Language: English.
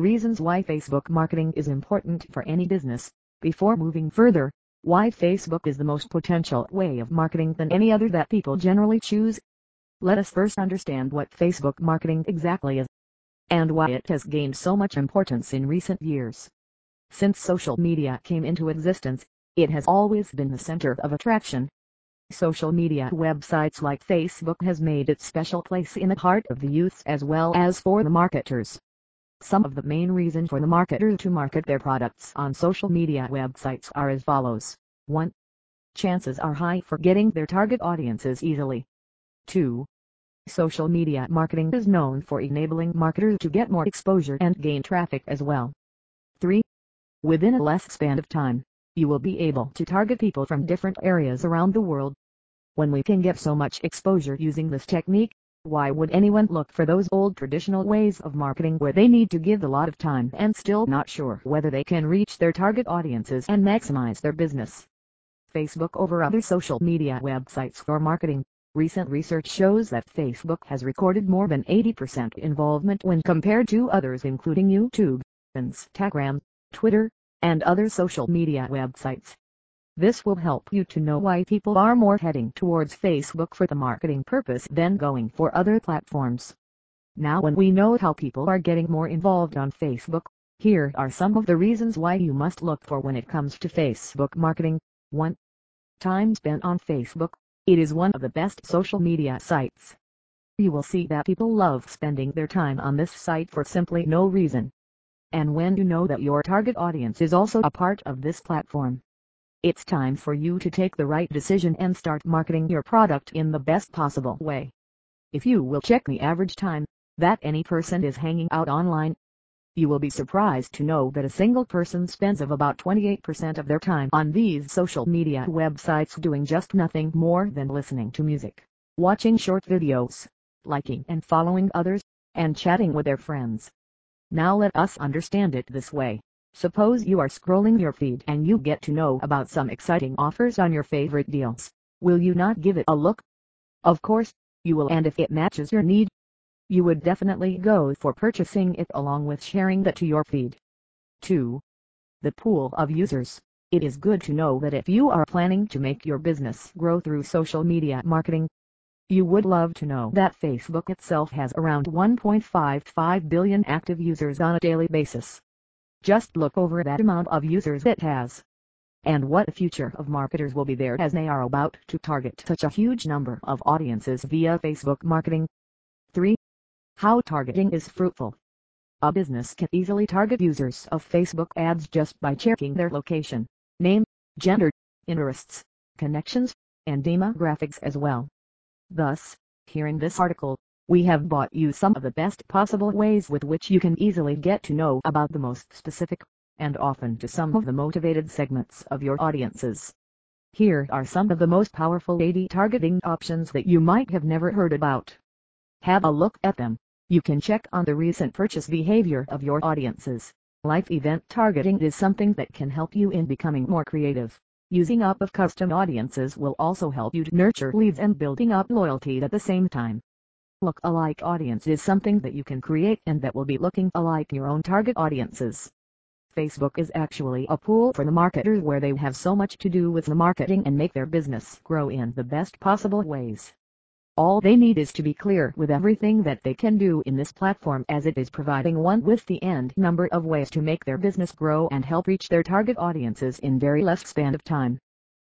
Reasons why Facebook marketing is important for any business. Before moving further, why Facebook is the most potential way of marketing than any other that people generally choose. Let us first understand what Facebook marketing exactly is, and why it has gained so much importance in recent years. Since social media came into existence, it has always been the center of attraction Social media websites like Facebook has made its special place in the heart of the youth as well as for the marketers. Some of the main reasons for the marketers to market their products on social media websites are as follows. 1. Chances are high for getting their target audiences easily. 2. Social media marketing is known for enabling marketers to get more exposure and gain traffic as well. 3. Within a less span of time, you will be able to target people from different areas around the world when we can get so much exposure using this technique, why would anyone look for those old traditional ways of marketing where they need to give a lot of time and still not sure whether they can reach their target audiences and maximize their business? Facebook over other social media websites for marketing. Recent research shows that Facebook has recorded more than 80% involvement when compared to others including YouTube, Instagram, Twitter, and other social media websites. This will help you to know why people are more heading towards Facebook for the marketing purpose than going for other platforms. Now when we know how people are getting more involved on Facebook, here are some of the reasons why you must look for when it comes to Facebook marketing. 1. Time spent on Facebook. It is one of the best social media sites. You will see that people love spending their time on this site for simply no reason. And when you know that your target audience is also a part of this platform, it's time for you to take the right decision and start marketing your product in the best possible way. If you will check the average time that any person is hanging out online, you will be surprised to know that a single person spends of about 28% of their time on these social media websites doing just nothing more than listening to music, watching short videos, liking and following others, and chatting with their friends. Now let us understand it this way. Suppose you are scrolling your feed and you get to know about some exciting offers on your favorite deals. Will you not give it a look? Of course, you will and if it matches your need, you would definitely go for purchasing it along with sharing that to your feed. 2. The pool of users. It is good to know that if you are planning to make your business grow through social media marketing, you would love to know that Facebook itself has around 1.55 billion active users on a daily basis. Just look over that amount of users it has. And what future of marketers will be there as they are about to target such a huge number of audiences via Facebook marketing. 3. How targeting is fruitful. A business can easily target users of Facebook ads just by checking their location, name, gender, interests, connections, and demographics as well. Thus, here in this article, we have bought you some of the best possible ways with which you can easily get to know about the most specific, and often to some of the motivated segments of your audiences. Here are some of the most powerful AD targeting options that you might have never heard about. Have a look at them. You can check on the recent purchase behavior of your audiences. Live event targeting is something that can help you in becoming more creative. Using up of custom audiences will also help you to nurture leads and building up loyalty at the same time. Look-alike audience is something that you can create and that will be looking alike your own target audiences. Facebook is actually a pool for the marketers where they have so much to do with the marketing and make their business grow in the best possible ways. All they need is to be clear with everything that they can do in this platform as it is providing one with the end number of ways to make their business grow and help reach their target audiences in very less span of time.